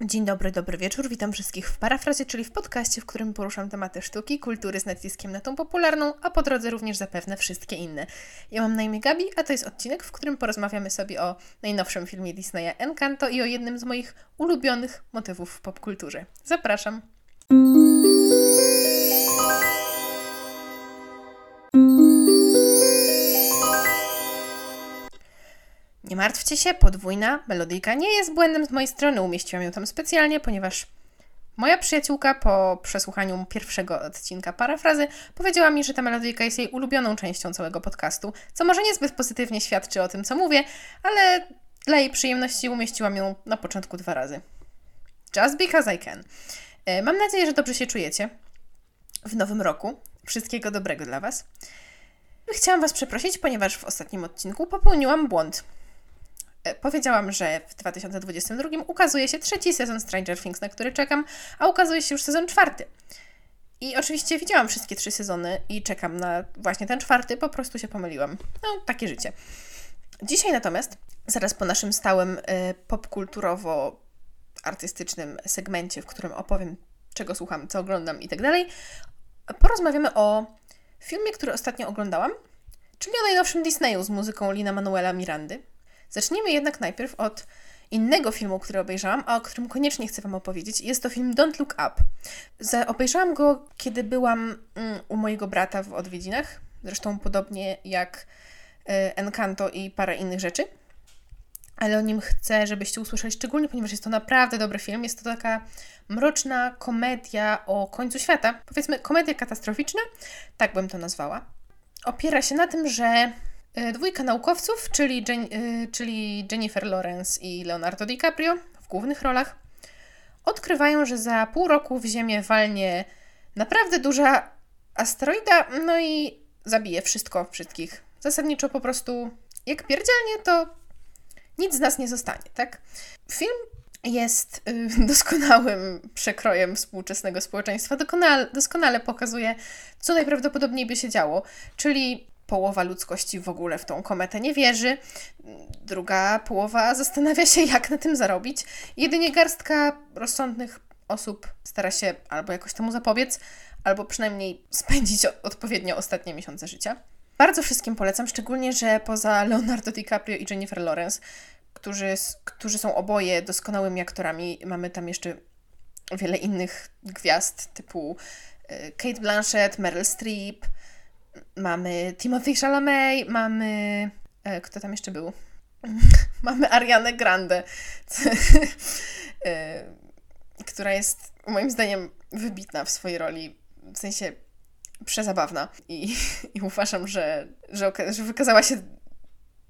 Dzień dobry, dobry wieczór. Witam wszystkich w parafrazie, czyli w podcaście, w którym poruszam tematy sztuki, kultury z naciskiem na tą popularną, a po drodze również zapewne wszystkie inne. Ja mam na imię Gabi, a to jest odcinek, w którym porozmawiamy sobie o najnowszym filmie Disneya Encanto i o jednym z moich ulubionych motywów w popkulturze. Zapraszam. Nie martwcie się, podwójna melodyjka nie jest błędem z mojej strony. Umieściłam ją tam specjalnie, ponieważ moja przyjaciółka po przesłuchaniu pierwszego odcinka parafrazy powiedziała mi, że ta melodyjka jest jej ulubioną częścią całego podcastu, co może niezbyt pozytywnie świadczy o tym, co mówię, ale dla jej przyjemności umieściłam ją na początku dwa razy. Just because I can. E, mam nadzieję, że dobrze się czujecie w nowym roku. Wszystkiego dobrego dla Was. Chciałam Was przeprosić, ponieważ w ostatnim odcinku popełniłam błąd. E, powiedziałam, że w 2022 ukazuje się trzeci sezon Stranger Things, na który czekam, a ukazuje się już sezon czwarty. I oczywiście widziałam wszystkie trzy sezony i czekam na właśnie ten czwarty, po prostu się pomyliłam. No, takie życie. Dzisiaj natomiast, zaraz po naszym stałym y, popkulturowo-artystycznym segmencie, w którym opowiem, czego słucham, co oglądam i tak dalej, porozmawiamy o filmie, który ostatnio oglądałam, czyli o najnowszym Disneyu z muzyką Lina Manuela Mirandy. Zacznijmy jednak najpierw od innego filmu, który obejrzałam, a o którym koniecznie chcę Wam opowiedzieć. Jest to film Don't Look Up. Za, obejrzałam go, kiedy byłam mm, u mojego brata w odwiedzinach, zresztą podobnie jak y, Encanto i parę innych rzeczy. Ale o nim chcę, żebyście usłyszeli szczególnie, ponieważ jest to naprawdę dobry film. Jest to taka mroczna komedia o końcu świata. Powiedzmy, komedia katastroficzna, tak bym to nazwała. Opiera się na tym, że dwójka naukowców, czyli, e, czyli Jennifer Lawrence i Leonardo DiCaprio w głównych rolach, odkrywają, że za pół roku w Ziemię walnie naprawdę duża asteroida, no i zabije wszystko, wszystkich. Zasadniczo po prostu, jak pierdzielnie, to nic z nas nie zostanie, tak? Film jest y, doskonałym przekrojem współczesnego społeczeństwa. Doskonale pokazuje, co najprawdopodobniej by się działo. Czyli połowa ludzkości w ogóle w tą kometę nie wierzy, druga połowa zastanawia się, jak na tym zarobić. Jedynie garstka rozsądnych osób stara się albo jakoś temu zapobiec, albo przynajmniej spędzić odpowiednio ostatnie miesiące życia. Bardzo wszystkim polecam, szczególnie, że poza Leonardo DiCaprio i Jennifer Lawrence, którzy, którzy są oboje doskonałymi aktorami, mamy tam jeszcze wiele innych gwiazd typu Kate Blanchett, Meryl Streep, mamy Timothy Chalamet, mamy... E, kto tam jeszcze był? mamy Arianę Grande, e, która jest moim zdaniem wybitna w swojej roli, w sensie przezabawna i, i uważam, że, że, że wykazała się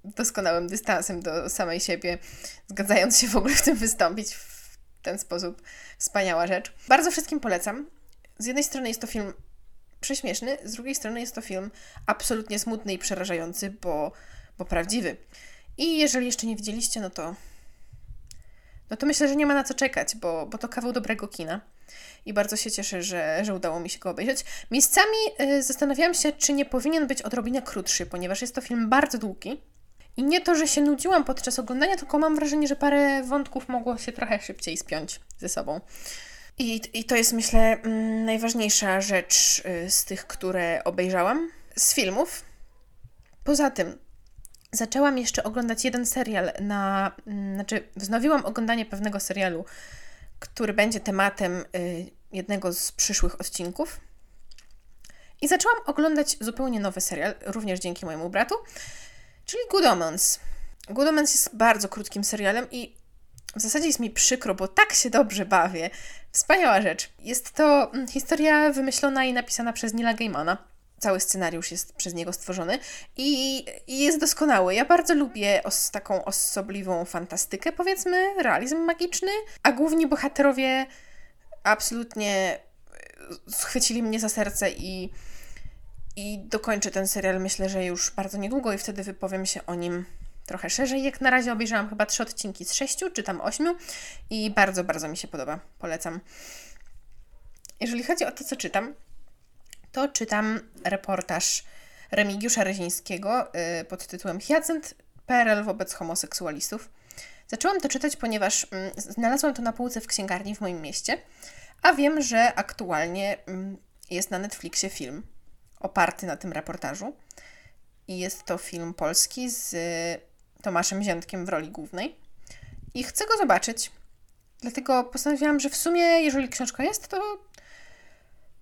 doskonałym dystansem do samej siebie, zgadzając się w ogóle w tym wystąpić w ten sposób. Wspaniała rzecz. Bardzo wszystkim polecam. Z jednej strony jest to film prześmieszny, z drugiej strony jest to film absolutnie smutny i przerażający, bo, bo prawdziwy. I jeżeli jeszcze nie widzieliście, no to no to myślę, że nie ma na co czekać, bo, bo to kawał dobrego kina. I bardzo się cieszę, że, że udało mi się go obejrzeć. Miejscami y, zastanawiałam się, czy nie powinien być odrobinę krótszy, ponieważ jest to film bardzo długi. I nie to, że się nudziłam podczas oglądania, tylko mam wrażenie, że parę wątków mogło się trochę szybciej spiąć ze sobą. I, I to jest, myślę, mm, najważniejsza rzecz y, z tych, które obejrzałam z filmów. Poza tym, zaczęłam jeszcze oglądać jeden serial na. Mm, znaczy, wznowiłam oglądanie pewnego serialu, który będzie tematem y, jednego z przyszłych odcinków. I zaczęłam oglądać zupełnie nowy serial, również dzięki mojemu bratu, czyli Good Omens. Good Omens jest bardzo krótkim serialem i w zasadzie jest mi przykro, bo tak się dobrze bawię. Wspaniała rzecz. Jest to mm, historia wymyślona i napisana przez Nila Gaimana. Cały scenariusz jest przez niego stworzony i, i jest doskonały. Ja bardzo lubię os, taką osobliwą fantastykę, powiedzmy, realizm magiczny, a główni bohaterowie absolutnie e, schwycili mnie za serce i, i dokończę ten serial myślę, że już bardzo niedługo i wtedy wypowiem się o nim trochę szerzej. Jak na razie obejrzałam chyba trzy odcinki z sześciu, czy tam ośmiu i bardzo, bardzo mi się podoba. Polecam. Jeżeli chodzi o to, co czytam, to czytam reportaż Remigiusza Rezińskiego yy, pod tytułem Hyacynt PRL wobec homoseksualistów. Zaczęłam to czytać, ponieważ mm, znalazłam to na półce w księgarni w moim mieście, a wiem, że aktualnie mm, jest na Netflixie film oparty na tym reportażu. I jest to film polski z Tomaszem Ziętkiem w roli głównej. I chcę go zobaczyć. Dlatego postanowiłam, że w sumie, jeżeli książka jest, to,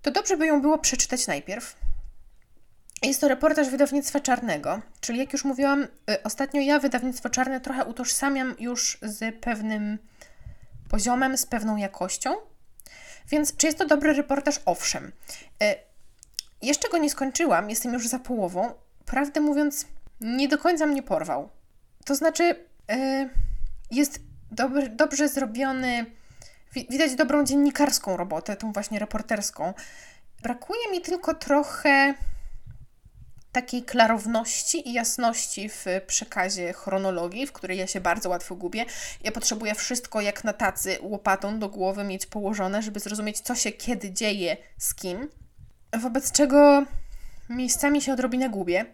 to dobrze by ją było przeczytać najpierw. Jest to reportaż wydawnictwa czarnego, czyli jak już mówiłam, y, ostatnio ja wydawnictwo czarne trochę utożsamiam już z pewnym poziomem, z pewną jakością. Więc czy jest to dobry reportaż? Owszem. Y, jeszcze go nie skończyłam, jestem już za połową. Prawdę mówiąc, nie do końca mnie porwał. To znaczy, y, jest dobry, dobrze zrobiony, widać dobrą dziennikarską robotę, tą właśnie reporterską. Brakuje mi tylko trochę takiej klarowności i jasności w przekazie chronologii, w której ja się bardzo łatwo gubię. Ja potrzebuję wszystko jak na tacy łopatą do głowy mieć położone, żeby zrozumieć, co się kiedy dzieje z kim. Wobec czego miejscami się odrobinę gubię,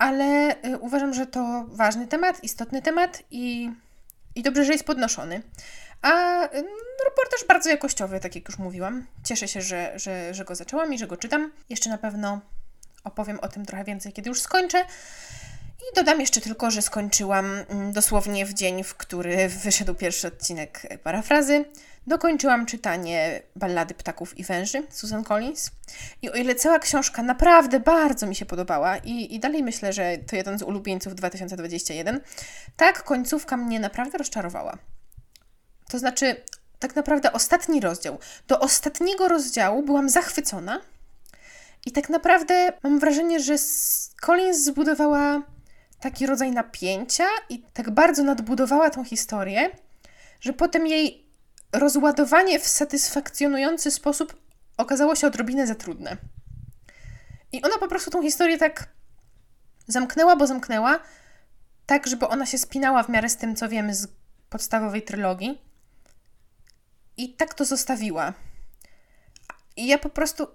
ale y, uważam, że to ważny temat, istotny temat i, i dobrze, że jest podnoszony. A y, reportaż bardzo jakościowy, tak jak już mówiłam. Cieszę się, że, że, że go zaczęłam i że go czytam. Jeszcze na pewno opowiem o tym trochę więcej, kiedy już skończę. I dodam jeszcze tylko, że skończyłam mm, dosłownie w dzień, w który wyszedł pierwszy odcinek parafrazy. Dokończyłam czytanie Ballady Ptaków i Węży Susan Collins. I o ile cała książka naprawdę bardzo mi się podobała i, i dalej myślę, że to jeden z ulubieńców 2021, tak końcówka mnie naprawdę rozczarowała. To znaczy, tak naprawdę ostatni rozdział. Do ostatniego rozdziału byłam zachwycona, i tak naprawdę mam wrażenie, że Collins zbudowała taki rodzaj napięcia i tak bardzo nadbudowała tą historię, że potem jej rozładowanie w satysfakcjonujący sposób okazało się odrobinę za trudne. I ona po prostu tą historię tak zamknęła, bo zamknęła, tak, żeby ona się spinała w miarę z tym, co wiemy z podstawowej trylogii. I tak to zostawiła. I ja po prostu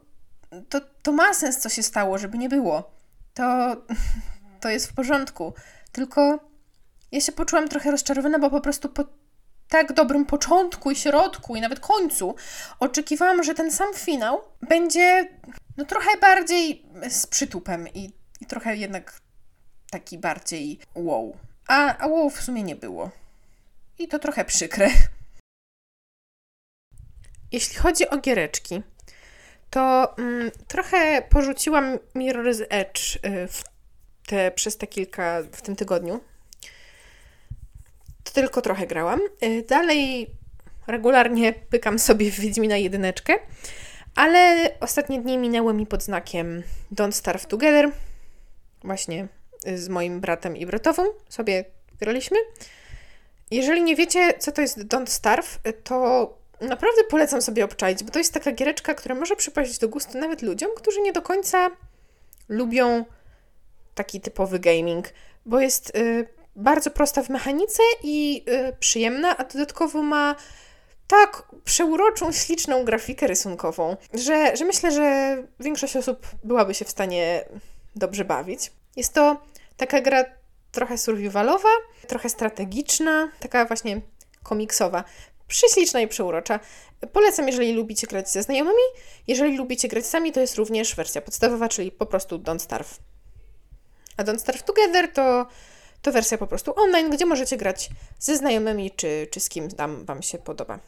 to, to ma sens, co się stało, żeby nie było. To, to jest w porządku. Tylko ja się poczułam trochę rozczarowana, bo po prostu po tak dobrym początku i środku i nawet końcu oczekiwałam, że ten sam finał będzie no trochę bardziej z przytupem i, i trochę jednak taki bardziej wow. A, a wow w sumie nie było. I to trochę przykre. Jeśli chodzi o giereczki, to mm, trochę porzuciłam Mirror's Edge y, w te, przez te kilka w tym tygodniu. Tylko trochę grałam. Y, dalej regularnie pykam sobie w Wiedźmina jedyneczkę, ale ostatnie dni minęły mi pod znakiem Don't Starve Together. Właśnie y, z moim bratem i bratową sobie graliśmy. Jeżeli nie wiecie, co to jest Don't Starve, to naprawdę polecam sobie obczaić, bo to jest taka giereczka, która może przypaść do gustu nawet ludziom, którzy nie do końca lubią taki typowy gaming, bo jest y, bardzo prosta w mechanice i y, przyjemna, a dodatkowo ma tak przeuroczą, śliczną grafikę rysunkową, że, że myślę, że większość osób byłaby się w stanie dobrze bawić. Jest to taka gra trochę survivalowa, trochę strategiczna, taka właśnie komiksowa. Prześliczna i przeurocza. Polecam, jeżeli lubicie grać ze znajomymi. Jeżeli lubicie grać sami, to jest również wersja podstawowa, czyli po prostu Don't Starve. A Don't Starve Together to, to wersja po prostu online, gdzie możecie grać ze znajomymi, czy, czy z kim tam Wam się podoba.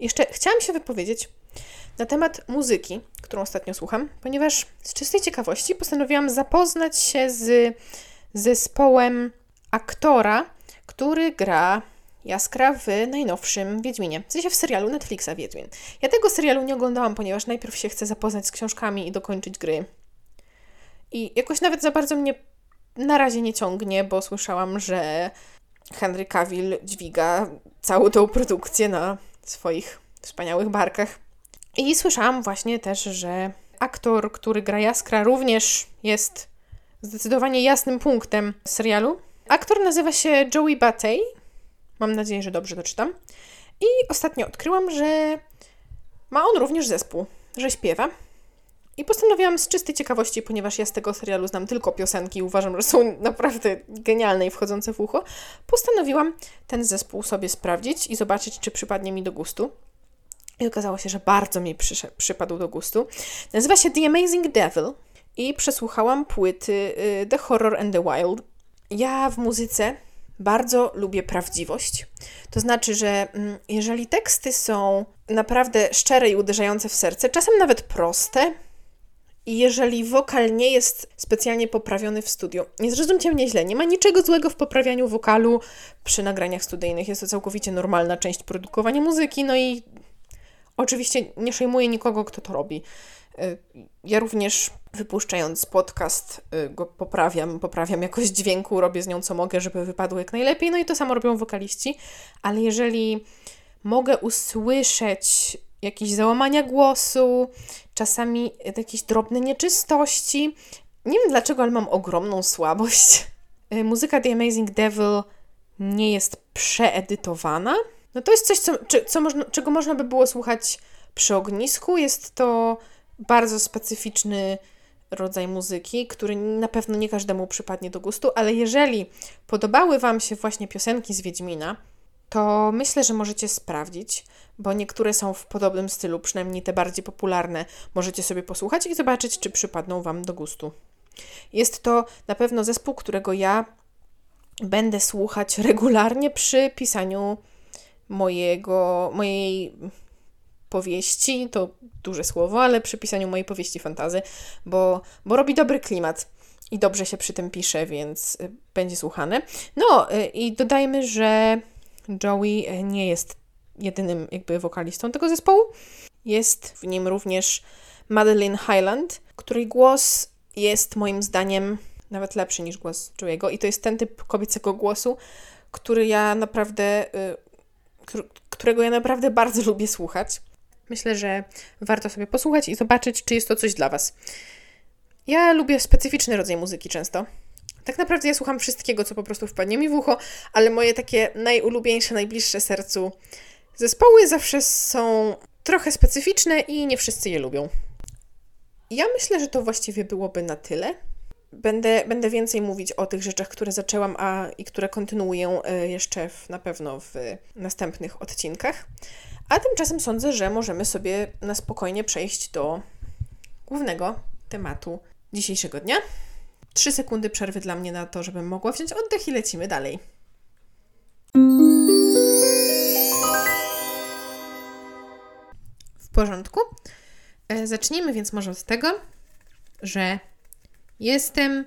Jeszcze chciałam się wypowiedzieć na temat muzyki, którą ostatnio słucham, ponieważ z czystej ciekawości postanowiłam zapoznać się z zespołem aktora, który gra Jaskra w najnowszym Wiedźminie, w sensie w serialu Netflixa Wiedźmin. Ja tego serialu nie oglądałam, ponieważ najpierw się chcę zapoznać z książkami i dokończyć gry. I jakoś nawet za bardzo mnie na razie nie ciągnie, bo słyszałam, że Henry Cavill dźwiga całą tą produkcję na swoich wspaniałych barkach. I słyszałam właśnie też, że aktor, który gra Jaskra, również jest zdecydowanie jasnym punktem serialu. Aktor nazywa się Joey Batey Mam nadzieję, że dobrze to czytam. I ostatnio odkryłam, że ma on również zespół, że śpiewa. I postanowiłam z czystej ciekawości, ponieważ ja z tego serialu znam tylko piosenki i uważam, że są naprawdę genialne i wchodzące w ucho, postanowiłam ten zespół sobie sprawdzić i zobaczyć, czy przypadnie mi do gustu. I okazało się, że bardzo mi przypadł do gustu. Nazywa się The Amazing Devil i przesłuchałam płyty y, The Horror and the Wild. Ja w muzyce bardzo lubię prawdziwość. To znaczy, że mm, jeżeli teksty są naprawdę szczere i uderzające w serce, czasem nawet proste, jeżeli wokal nie jest specjalnie poprawiony w studiu, nie zrozumcie mnie źle, nie ma niczego złego w poprawianiu wokalu przy nagraniach studyjnych. Jest to całkowicie normalna część produkowania muzyki, no i oczywiście nie szejmuję nikogo, kto to robi. Y, ja również wypuszczając podcast y, go poprawiam, poprawiam jakość dźwięku, robię z nią co mogę, żeby wypadło jak najlepiej, no i to samo robią wokaliści, ale jeżeli mogę usłyszeć jakieś załamania głosu, czasami jakieś drobne nieczystości. Nie wiem dlaczego, ale mam ogromną słabość. Y, muzyka The Amazing Devil nie jest przeedytowana. No to jest coś, co, czy, co można, czego można by było słuchać przy ognisku. Jest to bardzo specyficzny rodzaj muzyki, który na pewno nie każdemu przypadnie do gustu, ale jeżeli podobały Wam się właśnie piosenki z Wiedźmina, to myślę, że możecie sprawdzić, bo niektóre są w podobnym stylu, przynajmniej te bardziej popularne. Możecie sobie posłuchać i zobaczyć, czy przypadną Wam do gustu. Jest to na pewno zespół, którego ja będę słuchać regularnie przy pisaniu mojego, mojej powieści, to duże słowo, ale przy pisaniu mojej powieści fantazy, bo, bo robi dobry klimat i dobrze się przy tym pisze, więc y, będzie słuchane. No y, i dodajmy, że Joey y, nie jest jedynym jakby wokalistą tego zespołu. Jest w nim również Madeline Highland, której głos jest moim zdaniem nawet lepszy niż głos Joey'ego i to jest ten typ kobiecego głosu, który ja naprawdę, którego ja naprawdę bardzo lubię słuchać. Myślę, że warto sobie posłuchać i zobaczyć, czy jest to coś dla Was. Ja lubię specyficzny rodzaj muzyki często. Tak naprawdę ja słucham wszystkiego, co po prostu wpadnie mi w ucho, ale moje takie najulubieńsze, najbliższe sercu zespoły zawsze są trochę specyficzne i nie wszyscy je lubią. Ja myślę, że to właściwie byłoby na tyle. Będę, będę więcej mówić o tych rzeczach, które zaczęłam, a i które kontynuuję e, jeszcze w, na pewno w następnych odcinkach. A tymczasem sądzę, że możemy sobie na spokojnie przejść do głównego tematu dzisiejszego dnia. Trzy sekundy przerwy dla mnie na to, żebym mogła wziąć oddech i lecimy dalej. Porządku. E, zacznijmy więc może od tego, że jestem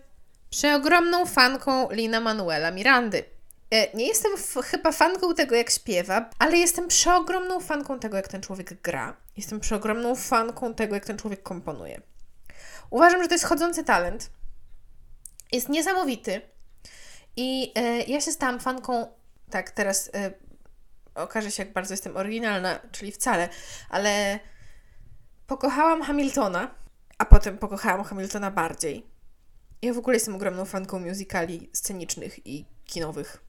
przeogromną fanką Lina Manuela Mirandy. E, nie jestem chyba fanką tego, jak śpiewa, ale jestem przeogromną fanką tego, jak ten człowiek gra. Jestem przeogromną fanką tego, jak ten człowiek komponuje. Uważam, że to jest chodzący talent. Jest niesamowity. I e, ja się stałam fanką, tak, teraz e, okaże się, jak bardzo jestem oryginalna, czyli wcale, ale pokochałam Hamiltona, a potem pokochałam Hamiltona bardziej. Ja w ogóle jestem ogromną fanką musicali scenicznych i kinowych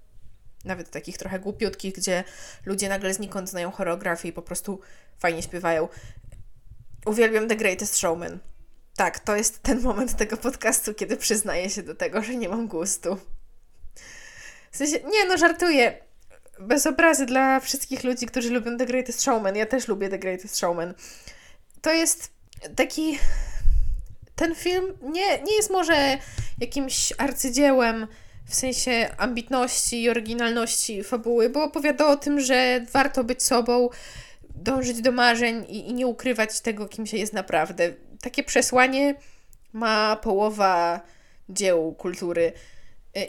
nawet takich trochę głupiutkich, gdzie ludzie nagle znikąd znają choreografię i po prostu fajnie śpiewają. Uwielbiam The Greatest Showman. Tak, to jest ten moment tego podcastu, kiedy przyznaję się do tego, że nie mam gustu. W sensie, nie no, żartuję. Bez obrazy dla wszystkich ludzi, którzy lubią The Greatest Showman. Ja też lubię The Greatest Showman. To jest taki... Ten film nie, nie jest może jakimś arcydziełem, w sensie ambitności i oryginalności fabuły, bo opowiada o tym, że warto być sobą, dążyć do marzeń i, i nie ukrywać tego, kim się jest naprawdę. Takie przesłanie ma połowa dzieł kultury.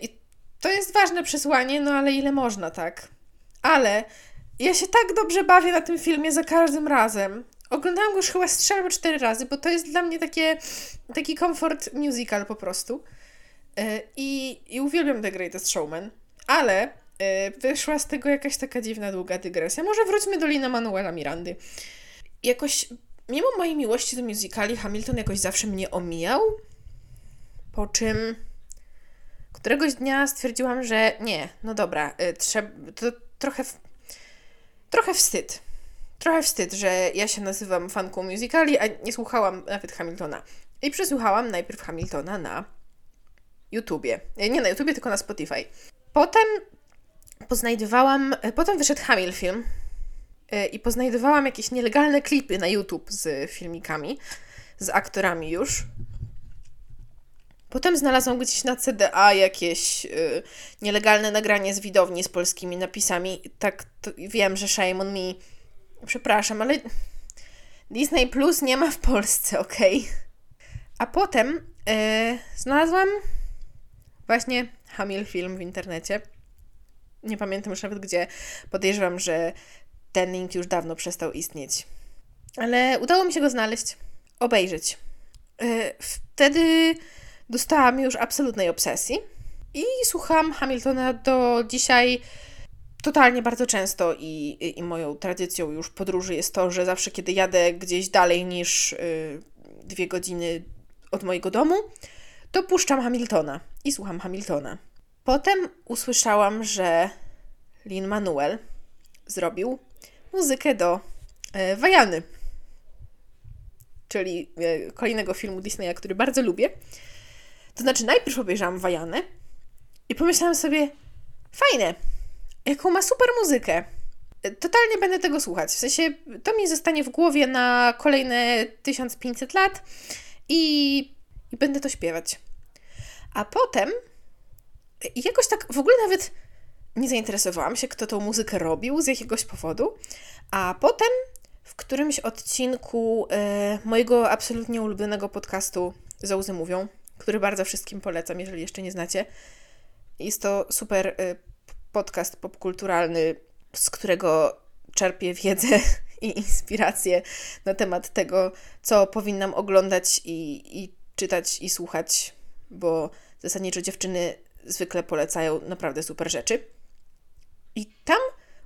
I to jest ważne przesłanie, no ale ile można, tak? Ale ja się tak dobrze bawię na tym filmie za każdym razem. Oglądałam go już chyba z trzy albo cztery razy, bo to jest dla mnie takie, taki comfort musical po prostu. E, I, I uwielbiam The Greatest Showman, ale e, wyszła z tego jakaś taka dziwna, długa dygresja. Może wróćmy do Lina Manuela Mirandy. Jakoś, mimo mojej miłości do musicali, Hamilton jakoś zawsze mnie omijał, po czym któregoś dnia stwierdziłam, że nie, no dobra, e, trzeba, trochę, trochę wstyd. trochę wstyd, że ja się nazywam fanką musicali, a nie słuchałam nawet Hamiltona. I przesłuchałam najpierw Hamiltona na YouTubie. E, nie na YouTubie, tylko na Spotify. Potem poznajdowałam, e, potem wyszedł Hamil film e, i poznajdowałam jakieś nielegalne klipy na YouTube z filmikami, z aktorami już. Potem znalazłam gdzieś na CDA jakieś y, nielegalne nagranie z widowni z polskimi napisami. Tak, wiem, że shame me. Przepraszam, ale Disney Plus nie ma w Polsce, ok? A potem y, znalazłam właśnie Hamil film w internecie. Nie pamiętam już nawet gdzie. Podejrzewam, że ten link już dawno przestał istnieć. Ale udało mi się go znaleźć, obejrzeć. Y, wtedy dostałam już absolutnej obsesji i słucham Hamiltona do dzisiaj totalnie bardzo często i, i, moją tradycją już podróży jest to, że zawsze kiedy jadę gdzieś dalej niż y, dwie godziny od mojego domu, to puszczam Hamiltona i słucham Hamiltona. Potem usłyszałam, że Lin Manuel zrobił muzykę do y, Wajany, czyli y, kolejnego filmu Disneya, który bardzo lubię. To znaczy, najpierw obejrzałam Wajanę i pomyślałam sobie, fajne, jaką ma super muzykę. Totalnie będę tego słuchać. W sensie, to mi zostanie w głowie na kolejne 1500 lat i, i będę to śpiewać. A potem jakoś tak w ogóle nawet nie zainteresowałam się, kto tą muzykę robił z jakiegoś powodu. A potem w którymś odcinku e, mojego absolutnie ulubionego podcastu Zauzy Mówią, który bardzo wszystkim polecam, jeżeli jeszcze nie znacie. Jest to super y, podcast popkulturalny, z którego czerpię wiedzę i inspirację na temat tego, co powinnam oglądać i, i czytać i słuchać, bo zasadniczo dziewczyny zwykle polecają naprawdę super rzeczy. I tam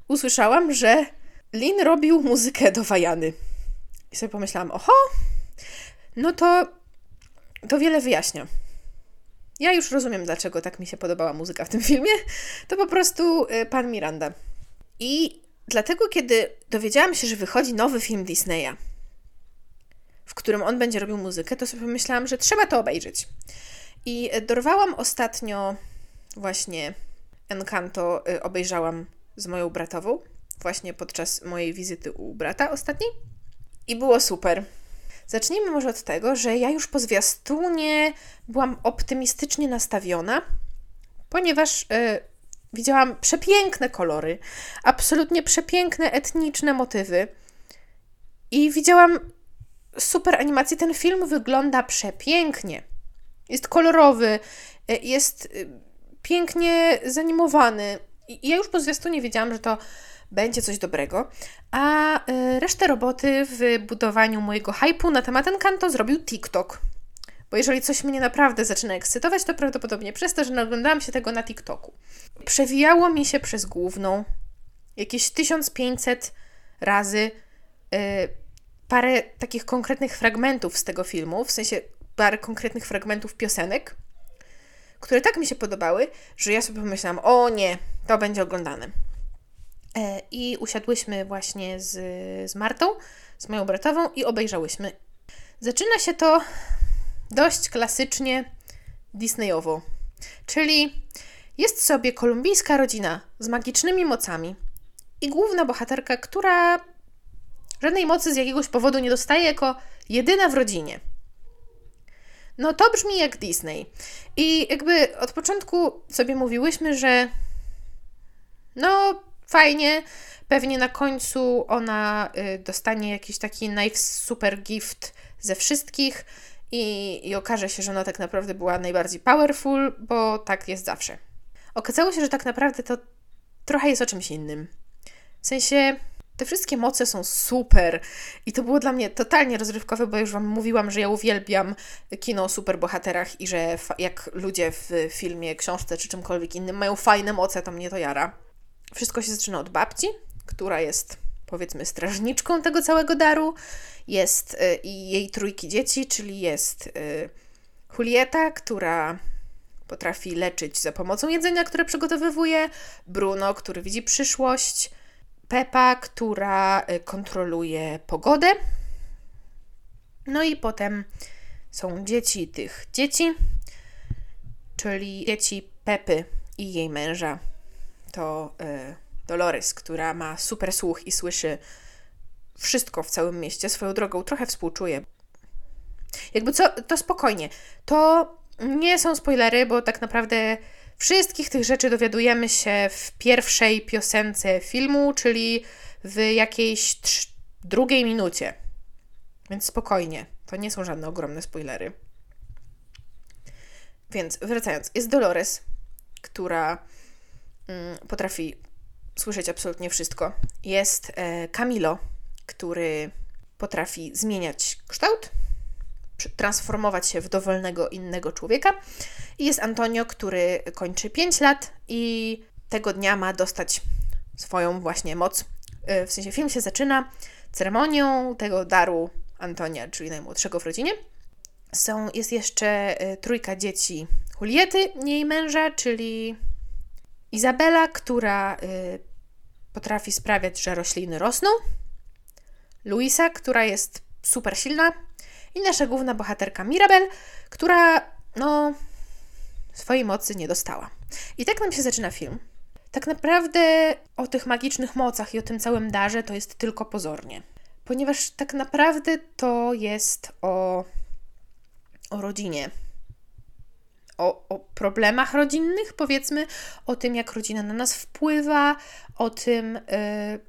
usłyszałam, że Lin robił muzykę do Wajany. I sobie pomyślałam, oho, no to to wiele wyjaśnia. Ja już rozumiem, dlaczego tak mi się podobała muzyka w tym filmie. To po prostu y, pan Miranda. I dlatego, kiedy dowiedziałam się, że wychodzi nowy film Disneya, w którym on będzie robił muzykę, to sobie pomyślałam, że trzeba to obejrzeć. I dorwałam ostatnio właśnie Encanto, y, obejrzałam z moją bratową, właśnie podczas mojej wizyty u brata ostatniej. I było super. Zacznijmy może od tego, że ja już po zwiastunie byłam optymistycznie nastawiona, ponieważ yy, widziałam przepiękne kolory, absolutnie przepiękne etniczne motywy i widziałam super animację. Ten film wygląda przepięknie. Jest kolorowy, y, jest y, pięknie zanimowany. I ja już po zwiastunie wiedziałam, że to będzie coś dobrego. A y, resztę roboty w budowaniu mojego hypu na temat Encanto zrobił TikTok. Bo jeżeli coś mnie naprawdę zaczyna ekscytować, to prawdopodobnie przez to, że naglądałam się tego na TikToku. Przewijało mi się przez główną jakieś 1500 razy y, parę takich konkretnych fragmentów z tego filmu, w sensie parę konkretnych fragmentów piosenek, które tak mi się podobały, że ja sobie pomyślałam, o nie, to będzie oglądane. E, I usiadłyśmy właśnie z, z Martą, z moją bratową i obejrzałyśmy. Zaczyna się to dość klasycznie Disneyowo. Czyli jest sobie kolumbijska rodzina z magicznymi mocami i główna bohaterka, która żadnej mocy z jakiegoś powodu nie dostaje jako jedyna w rodzinie. No to brzmi jak Disney. I jakby od początku sobie mówiłyśmy, że no fajnie. Pewnie na końcu ona y, dostanie jakiś taki super gift ze wszystkich i, i okaże się, że ona tak naprawdę była najbardziej powerful, bo tak jest zawsze. Okazało się, że tak naprawdę to trochę jest o czymś innym. W sensie te wszystkie moce są super i to było dla mnie totalnie rozrywkowe, bo już Wam mówiłam, że ja uwielbiam kino o superbohaterach i że jak ludzie w filmie, książce czy czymkolwiek innym mają fajne moce, to mnie to jara. Wszystko się zaczyna od babci, która jest powiedzmy strażniczką tego całego daru. Jest y, i jej trójki dzieci, czyli jest y, Julieta, która potrafi leczyć za pomocą jedzenia, które przygotowywuje, Bruno, który widzi przyszłość, Pepa, która y, kontroluje pogodę. No i potem są dzieci tych dzieci, czyli dzieci Pepy i jej męża. To y, Dolores, która ma super słuch i słyszy wszystko w całym mieście. Swoją drogą trochę współczuję. Jakby co, to spokojnie. To nie są spoilery, bo tak naprawdę wszystkich tych rzeczy dowiadujemy się w pierwszej piosence filmu, czyli w jakiejś drugiej minucie. Więc spokojnie. To nie są żadne ogromne spoilery. Więc wracając, jest Dolores, która potrafi słyszeć absolutnie wszystko. Jest e, Camilo, który potrafi zmieniać kształt, transformować się w dowolnego innego człowieka. I jest Antonio, który kończy 5 lat i tego dnia ma dostać swoją właśnie moc. E, w sensie film się zaczyna ceremonią tego daru Antonia, czyli najmłodszego w rodzinie. Są, jest jeszcze e, trójka dzieci Juliety, jej męża, czyli Izabela, która y, potrafi sprawiać, że rośliny rosną, Luisa, która jest super silna i nasza główna bohaterka Mirabel, która no swojej mocy nie dostała. I tak nam się zaczyna film. Tak naprawdę o tych magicznych mocach i o tym całym darze to jest tylko pozornie. Ponieważ tak naprawdę to jest o, o rodzinie, o, o, problemach rodzinnych, powiedzmy, o tym, jak rodzina na nas wpływa, o tym, y,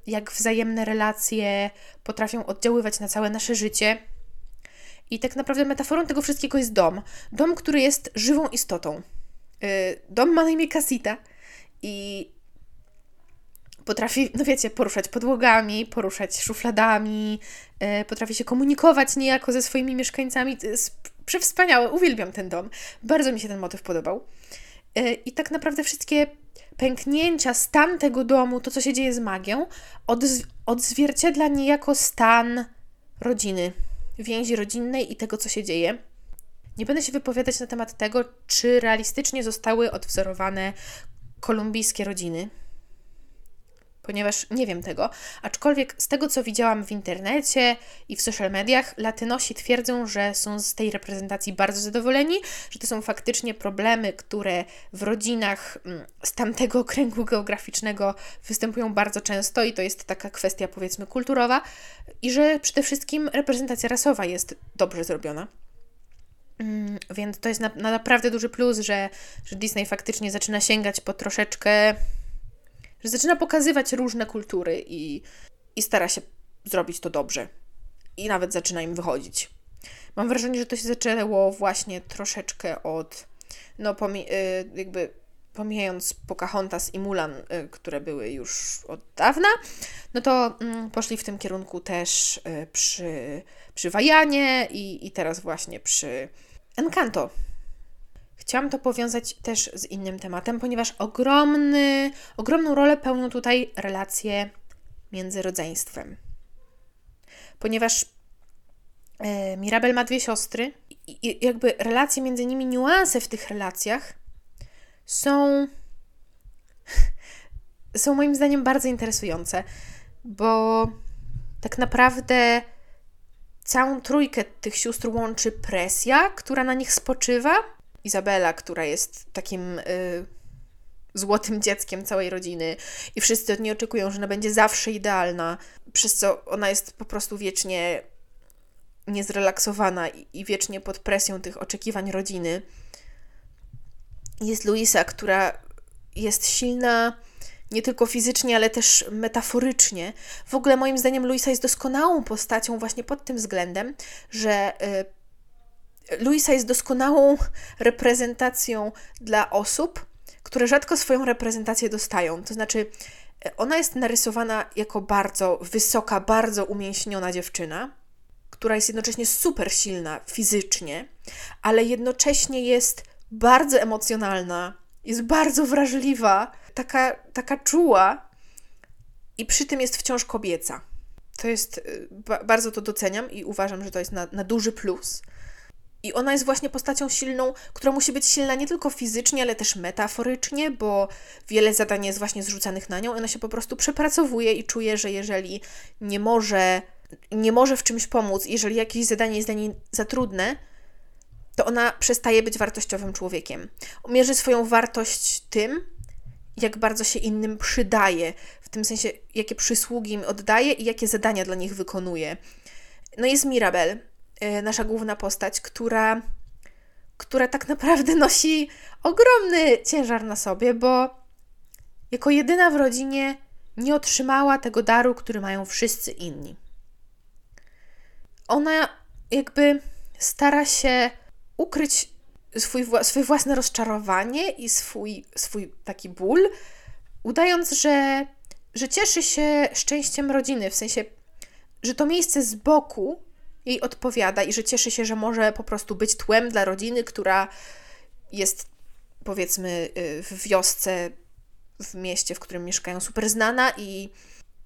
jak wzajemne relacje potrafią oddziaływać na całe nasze życie. I tak naprawdę metaforą tego wszystkiego jest dom. Dom, który jest żywą istotą. Y, dom ma na imię Casita i potrafi, no wiecie, poruszać podłogami, poruszać szufladami, y, potrafi się komunikować niejako ze swoimi mieszkańcami. To jest przewspaniałe, uwielbiam ten dom. Bardzo mi się ten motyw podobał. E, I tak naprawdę wszystkie pęknięcia, stan tego domu, to co się dzieje z magią, odz odzwierciedla niejako stan rodziny, więzi rodzinnej i tego, co się dzieje. Nie będę się wypowiadać na temat tego, czy realistycznie zostały odwzorowane kolumbijskie rodziny, ponieważ nie wiem tego. Aczkolwiek z tego, co widziałam w internecie i w social mediach, latynosi twierdzą, że są z tej reprezentacji bardzo zadowoleni, że to są faktycznie problemy, które w rodzinach mm, z tamtego okręgu geograficznego występują bardzo często i to jest taka kwestia powiedzmy kulturowa i że przede wszystkim reprezentacja rasowa jest dobrze zrobiona. Mm, więc to jest na, na naprawdę duży plus, że, że Disney faktycznie zaczyna sięgać po troszeczkę że zaczyna pokazywać różne kultury i, i stara się zrobić to dobrze. I nawet zaczyna im wychodzić. Mam wrażenie, że to się zaczęło właśnie troszeczkę od, no y, jakby pomijając Pocahontas i Mulan, y, które były już od dawna, no to mm, poszli w tym kierunku też y, przy, przy Wajanie i, i teraz właśnie przy Encanto. Chciałam to powiązać też z innym tematem, ponieważ ogromny, ogromną rolę pełnią tutaj relacje między rodzeństwem. Ponieważ e, Mirabel ma dwie siostry i jakby relacje między nimi, niuanse w tych relacjach są są moim zdaniem bardzo interesujące, bo tak naprawdę całą trójkę tych sióstr łączy presja, która na nich spoczywa Izabela, która jest takim y, złotym dzieckiem całej rodziny i wszyscy od niej oczekują, że ona będzie zawsze idealna, przez co ona jest po prostu wiecznie niezrelaksowana i, i wiecznie pod presją tych oczekiwań rodziny. Jest Luisa, która jest silna nie tylko fizycznie, ale też metaforycznie. W ogóle moim zdaniem Luisa jest doskonałą postacią właśnie pod tym względem, że y, Luisa jest doskonałą reprezentacją dla osób, które rzadko swoją reprezentację dostają. To znaczy, ona jest narysowana jako bardzo wysoka, bardzo umięśniona dziewczyna, która jest jednocześnie super silna fizycznie, ale jednocześnie jest bardzo emocjonalna, jest bardzo wrażliwa, taka, taka czuła i przy tym jest wciąż kobieca. To jest, ba bardzo to doceniam i uważam, że to jest na, na duży plus. I ona jest właśnie postacią silną, która musi być silna nie tylko fizycznie, ale też metaforycznie, bo wiele zadań jest właśnie zrzucanych na nią. Ona się po prostu przepracowuje i czuje, że jeżeli nie może, nie może w czymś pomóc, jeżeli jakieś zadanie jest dla niej za trudne, to ona przestaje być wartościowym człowiekiem. Mierzy swoją wartość tym, jak bardzo się innym przydaje, w tym sensie, jakie przysługi im oddaje i jakie zadania dla nich wykonuje. No jest Mirabel, nasza główna postać, która, która tak naprawdę nosi ogromny ciężar na sobie, bo jako jedyna w rodzinie nie otrzymała tego daru, który mają wszyscy inni. Ona jakby stara się ukryć swój, swoje własne rozczarowanie i swój, swój taki ból, udając, że, że cieszy się szczęściem rodziny, w sensie, że to miejsce z boku jej odpowiada i że cieszy się, że może po prostu być tłem dla rodziny, która jest powiedzmy y, w wiosce, w mieście, w którym mieszkają, super znana i,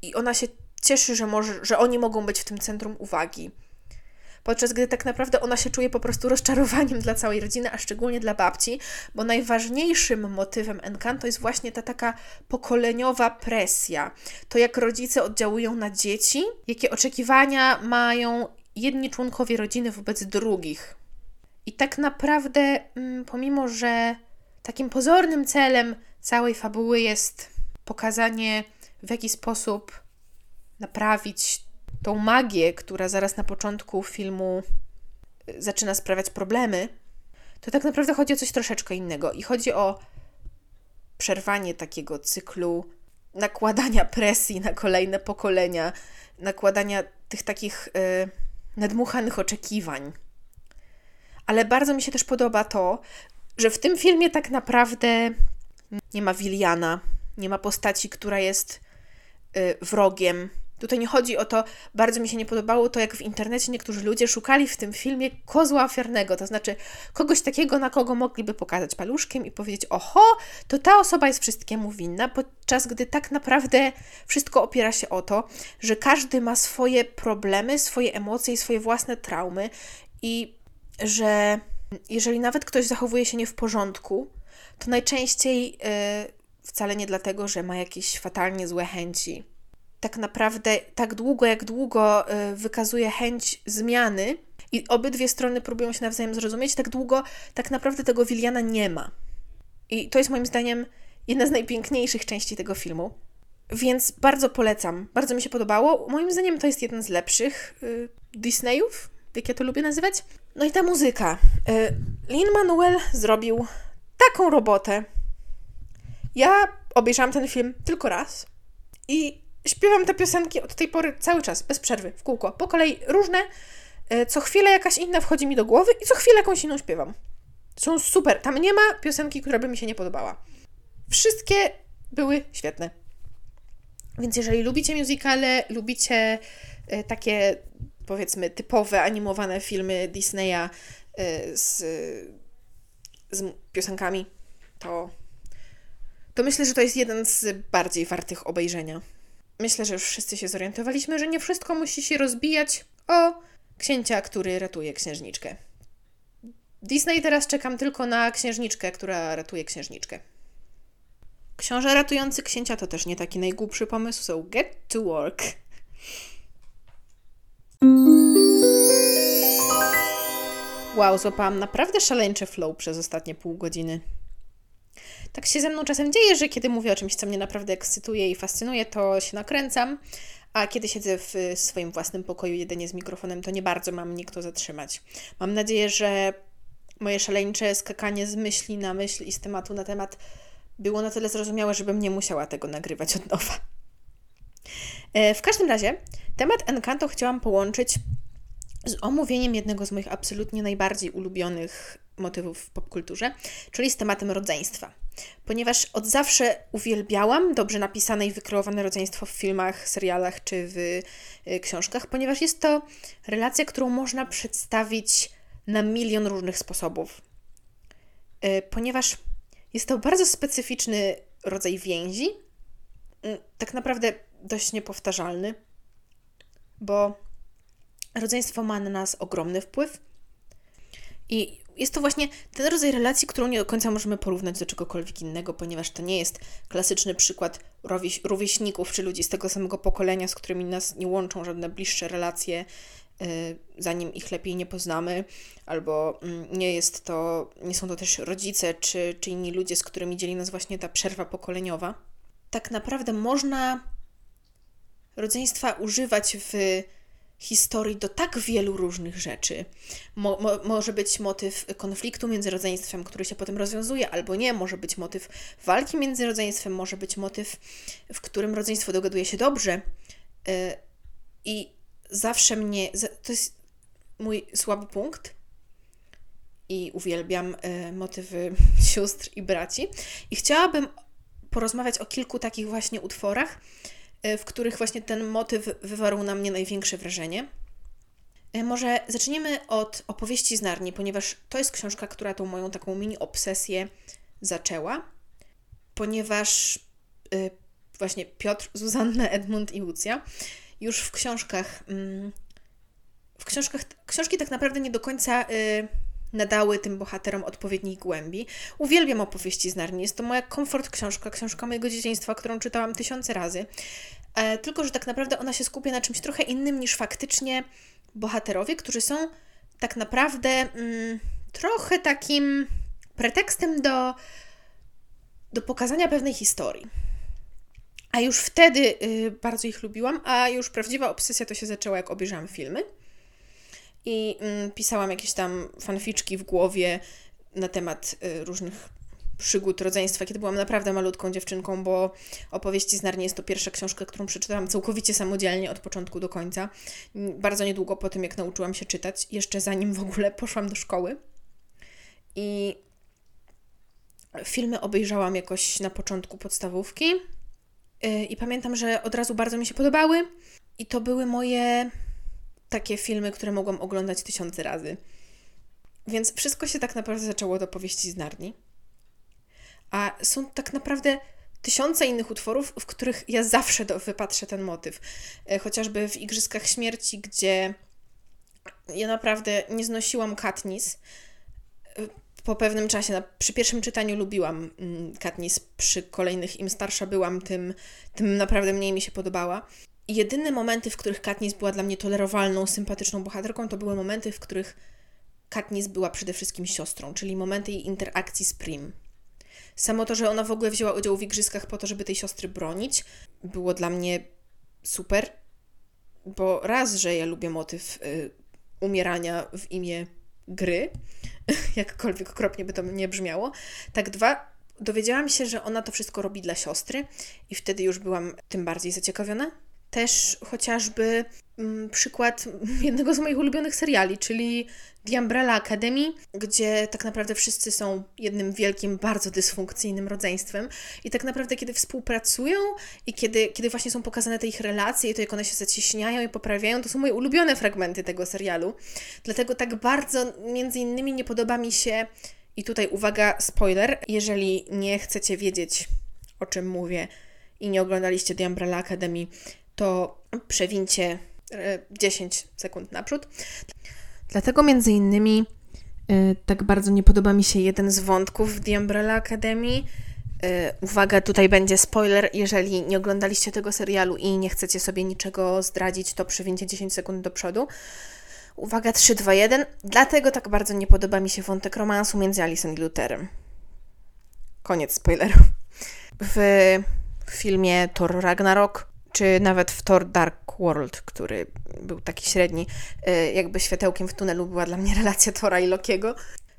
i ona się cieszy, że, może, że oni mogą być w tym centrum uwagi podczas gdy tak naprawdę ona się czuje po prostu rozczarowaniem dla całej rodziny, a szczególnie dla babci, bo najważniejszym motywem Encanto jest właśnie ta taka pokoleniowa presja. To jak rodzice oddziałują na dzieci, jakie oczekiwania mają jedni członkowie rodziny wobec drugich. I tak naprawdę, mm, pomimo że takim pozornym celem całej fabuły jest pokazanie, w jaki sposób naprawić tą magię, która zaraz na początku filmu y, zaczyna sprawiać problemy, to tak naprawdę chodzi o coś troszeczkę innego. I chodzi o przerwanie takiego cyklu nakładania presji na kolejne pokolenia, nakładania tych takich y, nadmuchanych oczekiwań. Ale bardzo mi się też podoba to, że w tym filmie tak naprawdę nie ma Wiliana, nie ma postaci, która jest y, wrogiem, Tutaj nie chodzi o to, bardzo mi się nie podobało to, jak w internecie niektórzy ludzie szukali w tym filmie kozła ofiarnego, to znaczy kogoś takiego, na kogo mogliby pokazać paluszkiem i powiedzieć: Oho, to ta osoba jest wszystkiemu winna, podczas gdy tak naprawdę wszystko opiera się o to, że każdy ma swoje problemy, swoje emocje i swoje własne traumy, i że jeżeli nawet ktoś zachowuje się nie w porządku, to najczęściej yy, wcale nie dlatego, że ma jakieś fatalnie złe chęci tak naprawdę tak długo, jak długo y, wykazuje chęć zmiany i obydwie strony próbują się nawzajem zrozumieć, tak długo tak naprawdę tego Wiliana nie ma. I to jest moim zdaniem jedna z najpiękniejszych części tego filmu. Więc bardzo polecam. Bardzo mi się podobało. Moim zdaniem to jest jeden z lepszych y, Disneyów, jak ja to lubię nazywać. No i ta muzyka. Y, Lin-Manuel zrobił taką robotę. Ja obejrzałam ten film tylko raz i śpiewam te piosenki od tej pory cały czas, bez przerwy, w kółko. Po kolei różne, e, co chwilę jakaś inna wchodzi mi do głowy i co chwilę jakąś inną śpiewam. Są super. Tam nie ma piosenki, która by mi się nie podobała. Wszystkie były świetne. Więc jeżeli lubicie musicale, lubicie e, takie powiedzmy typowe animowane filmy Disneya e, z, z piosenkami, to, to myślę, że to jest jeden z bardziej wartych obejrzenia myślę, że już wszyscy się zorientowaliśmy, że nie wszystko musi się rozbijać o księcia, który ratuje księżniczkę. Disney teraz czekam tylko na księżniczkę, która ratuje księżniczkę. Książę ratujący księcia to też nie taki najgłupszy pomysł, so get to work. Wow, złapałam naprawdę szaleńczy flow przez ostatnie pół godziny tak się ze mną czasem dzieje, że kiedy mówię o czymś, co mnie naprawdę ekscytuje i fascynuje, to się nakręcam, a kiedy siedzę w swoim własnym pokoju jedynie z mikrofonem, to nie bardzo mam mnie kto zatrzymać. Mam nadzieję, że moje szaleńcze skakanie z myśli na myśl i z tematu na temat było na tyle zrozumiałe, żebym nie musiała tego nagrywać od nowa. E, w każdym razie, temat Encanto chciałam połączyć z omówieniem jednego z moich absolutnie najbardziej ulubionych motywów w popkulturze, czyli z tematem rodzeństwa. Ponieważ od zawsze uwielbiałam dobrze napisane i wykreowane rodzeństwo w filmach, serialach czy w y, książkach, ponieważ jest to relacja, którą można przedstawić na milion różnych sposobów. Y, ponieważ jest to bardzo specyficzny rodzaj więzi, y, tak naprawdę dość niepowtarzalny, bo rodzeństwo ma na nas ogromny wpływ I jest to właśnie ten rodzaj relacji, którą nie do końca możemy porównać do czegokolwiek innego, ponieważ to nie jest klasyczny przykład rówieśników czy ludzi z tego samego pokolenia, z którymi nas nie łączą żadne bliższe relacje, yy, zanim ich lepiej nie poznamy, albo yy, nie jest to, nie są to też rodzice czy, czy inni ludzie, z którymi dzieli nas właśnie ta przerwa pokoleniowa. Tak naprawdę można rodzeństwa używać w historii do tak wielu różnych rzeczy. Mo, mo, może być motyw konfliktu między rodzeństwem, który się potem rozwiązuje, albo nie. Może być motyw walki między rodzeństwem, może być motyw, w którym rodzeństwo dogaduje się dobrze. Yy, I zawsze mnie. To jest mój słaby punkt. I uwielbiam yy, motywy sióstr i braci. I chciałabym porozmawiać o kilku takich właśnie utworach, w których właśnie ten motyw wywarł na mnie największe wrażenie. E, może zaczniemy od opowieści z Narni, ponieważ to jest książka, która tą moją taką mini obsesję zaczęła, ponieważ yy, właśnie Piotr, Zuzanna, Edmund i Lucja już w książkach, yy, w książkach, książki tak naprawdę nie do końca nadały tym bohaterom odpowiedniej głębi. Uwielbiam opowieści z Narni. Jest to moja komfort książka, książka mojego dzieciństwa, którą czytałam tysiące razy. E, tylko, że tak naprawdę ona się skupia na czymś trochę innym niż faktycznie bohaterowie, którzy są tak naprawdę mm, trochę takim pretekstem do, do pokazania pewnej historii. A już wtedy y, bardzo ich lubiłam, a już prawdziwa obsesja to się zaczęła, jak obejrzałam filmy i mm, pisałam jakieś tam fanficzki w głowie na temat y, różnych przygód rodzeństwa, kiedy byłam naprawdę malutką dziewczynką, bo opowieści z Narni jest to pierwsza książka, którą przeczytałam całkowicie samodzielnie od początku do końca. Bardzo niedługo po tym, jak nauczyłam się czytać, jeszcze zanim w ogóle poszłam do szkoły. I filmy obejrzałam jakoś na początku podstawówki. Y, I pamiętam, że od razu bardzo mi się podobały. I to były moje takie filmy, które mogłam oglądać tysiące razy. Więc wszystko się tak naprawdę zaczęło od opowieści z Narni. A są tak naprawdę tysiące innych utworów, w których ja zawsze do, wypatrzę ten motyw. E, chociażby w Igrzyskach Śmierci, gdzie ja naprawdę nie znosiłam Katniss. E, po pewnym czasie, na, przy pierwszym czytaniu lubiłam mm, Katniss, przy kolejnych im starsza byłam, tym, tym naprawdę mniej mi się podobała. Jedyne momenty, w których Katniss była dla mnie tolerowalną, sympatyczną bohaterką, to były momenty, w których Katniss była przede wszystkim siostrą, czyli momenty jej interakcji z Prim. Samo to, że ona w ogóle wzięła udział w igrzyskach po to, żeby tej siostry bronić, było dla mnie super, bo raz, że ja lubię motyw y, umierania w imię gry, jakkolwiek okropnie by to nie brzmiało, tak dwa, dowiedziałam się, że ona to wszystko robi dla siostry i wtedy już byłam tym bardziej zaciekawiona też chociażby mm, przykład jednego z moich ulubionych seriali, czyli The Umbrella Academy, gdzie tak naprawdę wszyscy są jednym wielkim, bardzo dysfunkcyjnym rodzeństwem i tak naprawdę kiedy współpracują i kiedy, kiedy właśnie są pokazane te ich relacje i to jak one się zacieśniają i poprawiają, to są moje ulubione fragmenty tego serialu. Dlatego tak bardzo między innymi nie podoba mi się i tutaj uwaga, spoiler, jeżeli nie chcecie wiedzieć o czym mówię i nie oglądaliście The Umbrella Academy, to przewincie 10 e, sekund naprzód. Dlatego między innymi e, tak bardzo nie podoba mi się jeden z wątków w The Umbrella Academy. E, uwaga, tutaj będzie spoiler. Jeżeli nie oglądaliście tego serialu i nie chcecie sobie niczego zdradzić, to przewincie 10 sekund do przodu. Uwaga, 3, 2, 1. Dlatego tak bardzo nie podoba mi się wątek romansu między Alison i Lutherem. Koniec spoilerów. W filmie Thor Ragnarok czy nawet w Thor Dark World, który był taki średni, y, jakby światełkiem w tunelu była dla mnie relacja Tora i Lokiego.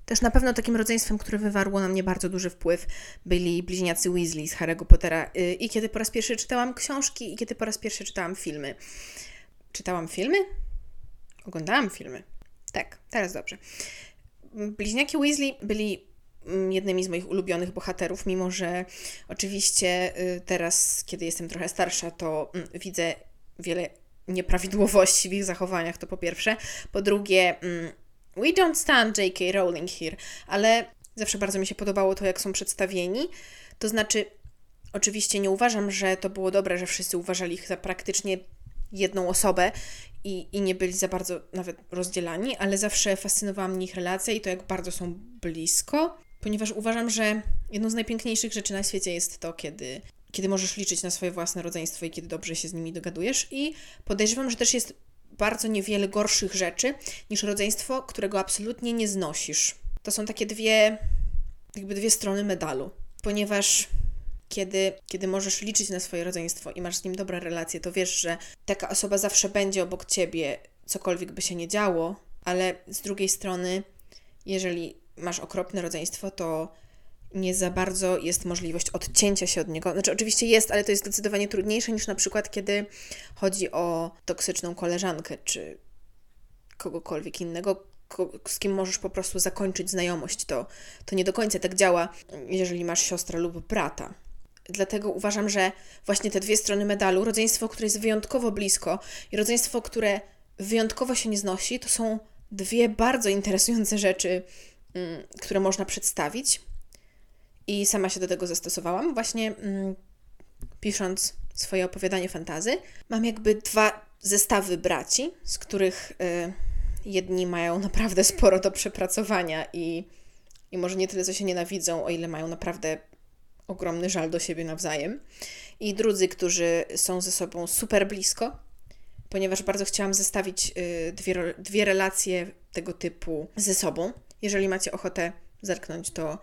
Też na pewno takim rodzeństwem, które wywarło na mnie bardzo duży wpływ, byli bliźniacy Weasley z Harry'ego Pottera. Y, I kiedy po raz pierwszy czytałam książki, i kiedy po raz pierwszy czytałam filmy. Czytałam filmy? Oglądałam filmy. Tak, teraz dobrze. Bliźniaki Weasley byli jednymi z moich ulubionych bohaterów, mimo że oczywiście y, teraz, kiedy jestem trochę starsza, to widzę wiele nieprawidłowości w ich zachowaniach, to po pierwsze. Po drugie, we don't stand J.K. Rowling here, ale zawsze bardzo mi się podobało to, jak są przedstawieni. To znaczy, oczywiście nie uważam, że to było dobre, że wszyscy uważali ich za praktycznie jedną osobę i, i nie byli za bardzo nawet rozdzielani, ale zawsze fascynowała mnie ich relacja i to, jak bardzo są blisko, ponieważ uważam, że jedną z najpiękniejszych rzeczy na świecie jest to, kiedy, kiedy możesz liczyć na swoje własne rodzeństwo i kiedy dobrze się z nimi dogadujesz. I podejrzewam, że też jest bardzo niewiele gorszych rzeczy niż rodzeństwo, którego absolutnie nie znosisz. To są takie dwie, jakby dwie strony medalu, ponieważ kiedy, kiedy możesz liczyć na swoje rodzeństwo i masz z nim dobre relacje, to wiesz, że taka osoba zawsze będzie obok ciebie, cokolwiek by się nie działo, ale z drugiej strony, jeżeli masz okropne rodzeństwo, to nie za bardzo jest możliwość odcięcia się od niego. Znaczy, oczywiście jest, ale to jest zdecydowanie trudniejsze niż na przykład, kiedy chodzi o toksyczną koleżankę czy kogokolwiek innego, z kim możesz po prostu zakończyć znajomość. To, to nie do końca tak działa, jeżeli masz siostrę lub brata. Dlatego uważam, że właśnie te dwie strony medalu, rodzeństwo, które jest wyjątkowo blisko i rodzeństwo, które wyjątkowo się nie znosi, to są dwie bardzo interesujące rzeczy, które można przedstawić. I sama się do tego zastosowałam, właśnie mm, pisząc swoje opowiadanie fantazy. Mam jakby dwa zestawy braci, z których y, jedni mają naprawdę sporo do przepracowania i, i może nie tyle, co się nienawidzą, o ile mają naprawdę ogromny żal do siebie nawzajem. I drudzy, którzy są ze sobą super blisko, ponieważ bardzo chciałam zestawić y, dwie, dwie relacje tego typu ze sobą. Jeżeli macie ochotę zerknąć, to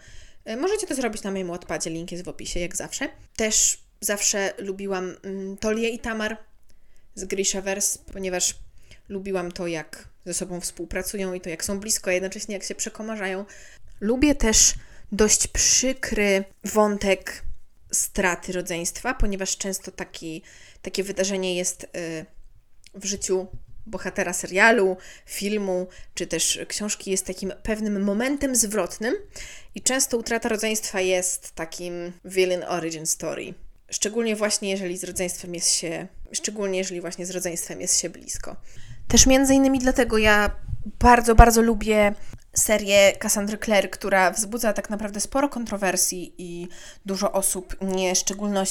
y, możecie to zrobić na moim odpadzie, link jest w opisie, jak zawsze. Też zawsze lubiłam mm, Tolię i Tamar z Grishaverse, ponieważ lubiłam to, jak ze sobą współpracują i to, jak są blisko, a jednocześnie jak się przekomarzają. Lubię też dość przykry wątek straty rodzeństwa, ponieważ często taki, takie wydarzenie jest y, w życiu bohatera serialu, filmu czy też książki jest takim pewnym momentem zwrotnym i często utrata rodzeństwa jest takim villain origin story. Szczególnie właśnie jeżeli z rodzeństwem jest się, szczególnie jeżeli właśnie z rodzeństwem jest się blisko. Też między innymi dlatego ja bardzo, bardzo lubię serię Cassandry Clare, która wzbudza tak naprawdę sporo kontrowersji i dużo osób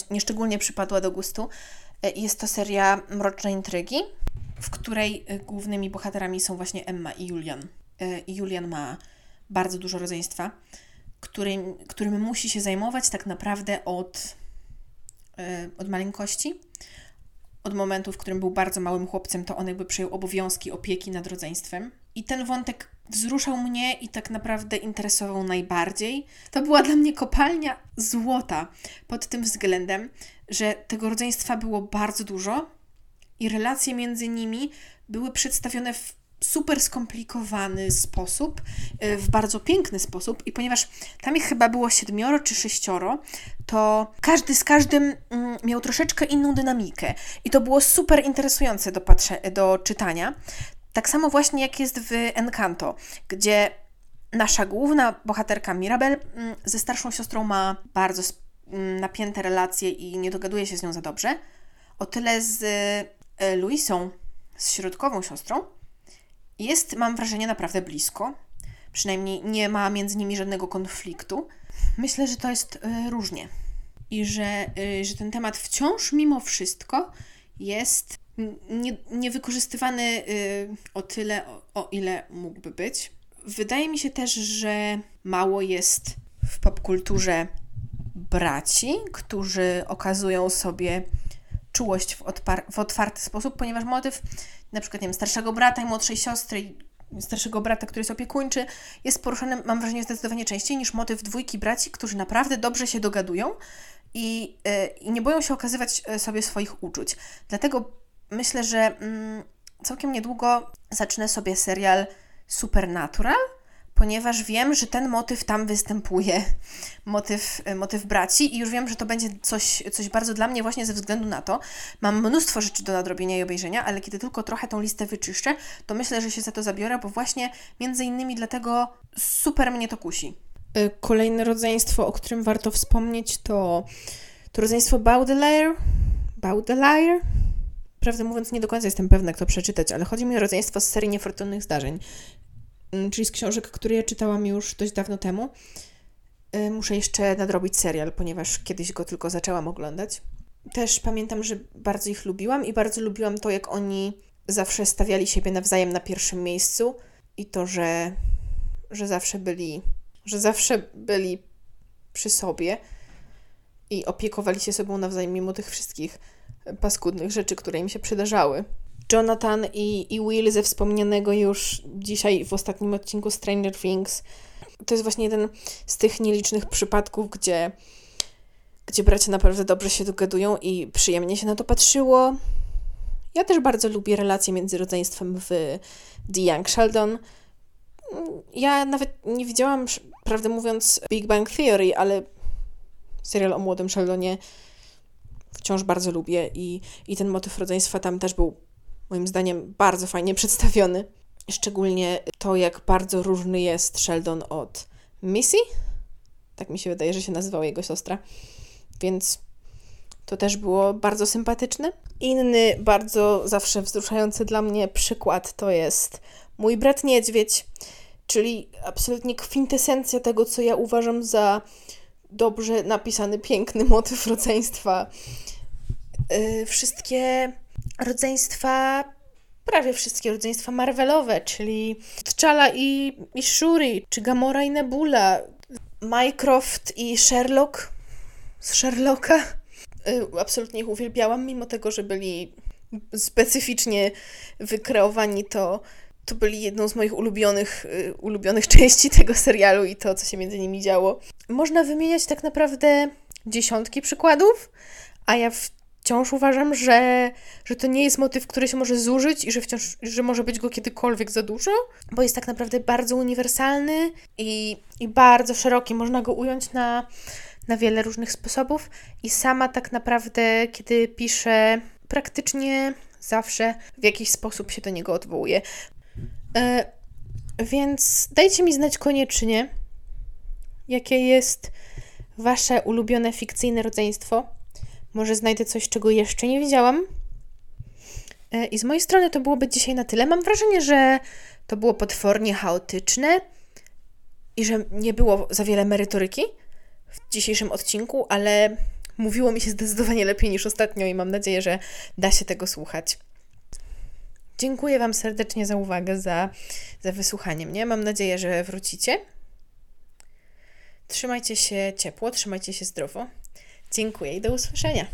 nieszczególnie przypadła do gustu. E, jest to seria Mroczne Intrygi, w której e, głównymi bohaterami są właśnie Emma i Julian. E, I Julian ma bardzo dużo rodzeństwa, którym, którym musi się zajmować tak naprawdę od, od maleńkości. Od momentu, w którym był bardzo małym chłopcem, to on jakby przejął obowiązki opieki nad rodzeństwem. I ten wątek wzruszał mnie i tak naprawdę interesował najbardziej. To była dla mnie kopalnia złota pod tym względem, że tego rodzeństwa było bardzo dużo i relacje między nimi były przedstawione w super skomplikowany sposób, y, w bardzo piękny sposób i ponieważ tam ich chyba było siedmioro czy sześcioro, to każdy z każdym mm, miał troszeczkę inną dynamikę i to było super interesujące do, patrze- do czytania. Tak samo właśnie jak jest w Encanto, gdzie nasza główna bohaterka Mirabel mm, ze starszą siostrą ma bardzo mm, napięte relacje i nie dogaduje się z nią za dobrze. O tyle z e, Luisą, z środkową siostrą, jest, mam wrażenie, naprawdę blisko. Przynajmniej nie ma między nimi żadnego konfliktu. Myślę, że to jest e, różnie. I że, e, że ten temat wciąż, mimo wszystko, jest nie, niewykorzystywany y, o tyle, o, o ile mógłby być. Wydaje mi się też, że mało jest w popkulturze braci, którzy okazują sobie czułość w, w otwarty sposób, ponieważ motyw na przykład nie wiem, starszego brata i młodszej siostry, starszego brata, który jest opiekuńczy, jest poruszany, mam wrażenie, zdecydowanie częściej niż motyw dwójki braci, którzy naprawdę dobrze się dogadują i, yy, i nie boją się okazywać y, sobie swoich uczuć. Dlatego myślę, że mm, całkiem niedługo zacznę sobie serial Supernatural, ponieważ wiem, że ten motyw tam występuje, motyw, e, motyw braci i już wiem, że to będzie coś, coś bardzo dla mnie właśnie ze względu na to. Mam mnóstwo rzeczy do nadrobienia i obejrzenia, ale kiedy tylko trochę tą listę wyczyszczę, to myślę, że się za to zabiorę, bo właśnie między innymi dlatego super mnie to kusi. E, kolejne rodzeństwo, o którym warto wspomnieć, to, to rodzeństwo Baudelaire. Baudelaire? prawdę mówiąc, nie do końca jestem pewna, jak to przeczytać, ale chodzi mi o rodzeństwo z serii niefortunnych zdarzeń, czyli z książek, które ja czytałam już dość dawno temu. Y, muszę jeszcze nadrobić serial, ponieważ kiedyś go tylko zaczęłam oglądać. też pamiętam, że bardzo ich lubiłam i bardzo lubiłam to, jak oni zawsze stawiali siebie nawzajem na pierwszym miejscu i to, że, że zawsze byli, że zawsze byli przy sobie i opiekowali się sobą nawzajem mimo tych wszystkich paskudnych rzeczy, które im się przydarzały. Jonathan i, i Will ze wspomnianego już dzisiaj w ostatnim odcinku Stranger Things. To jest właśnie jeden z tych nielicznych przypadków, gdzie, gdzie bracia naprawdę dobrze się dogadują i przyjemnie się na to patrzyło. Ja też bardzo lubię relacje między rodzeństwem w The Young Sheldon. Ja nawet nie widziałam, prawdę mówiąc, Big Bang Theory, ale serial o młodym Sheldonie wciąż bardzo lubię i, i ten motyw rodzeństwa tam też był moim zdaniem bardzo fajnie przedstawiony. Szczególnie to, jak bardzo różny jest Sheldon od Missy. Tak mi się wydaje, że się nazywała jego siostra. Więc to też było bardzo sympatyczne. Inny, bardzo zawsze wzruszający dla mnie przykład to jest mój brat niedźwiedź, czyli absolutnie kwintesencja tego, co ja uważam za dobrze napisany, piękny motyw rodzeństwa. Yy, wszystkie rodzeństwa, prawie wszystkie rodzeństwa Marvelowe, czyli T'Challa i, i Shuri, czy Gamora i Nebula, Mycroft i Sherlock z Sherlocka. Y, absolutnie ich uwielbiałam, mimo tego, że byli specyficznie wykreowani, to, to byli jedną z moich ulubionych, y, ulubionych części tego serialu i to, co się między nimi działo. Można wymieniać tak naprawdę dziesiątki przykładów, a ja w wciąż uważam, że, że to nie jest motyw, który się może zużyć i że wciąż, że może być go kiedykolwiek za dużo, bo jest tak naprawdę bardzo uniwersalny i, i bardzo szeroki. Można go ująć na, na wiele różnych sposobów i sama tak naprawdę, kiedy piszę, praktycznie zawsze w jakiś sposób się do niego odwołuję. E, więc dajcie mi znać koniecznie, jakie jest Wasze ulubione fikcyjne rodzeństwo może znajdę coś, czego jeszcze nie widziałam. E, I z mojej strony to byłoby dzisiaj na tyle. Mam wrażenie, że to było potwornie chaotyczne i że nie było za wiele merytoryki w dzisiejszym odcinku, ale mówiło mi się zdecydowanie lepiej niż ostatnio i mam nadzieję, że da się tego słuchać. Dziękuję Wam serdecznie za uwagę, za, za wysłuchanie mnie. Mam nadzieję, że wrócicie. Trzymajcie się ciepło, trzymajcie się zdrowo. Dziękuję i do usłyszenia.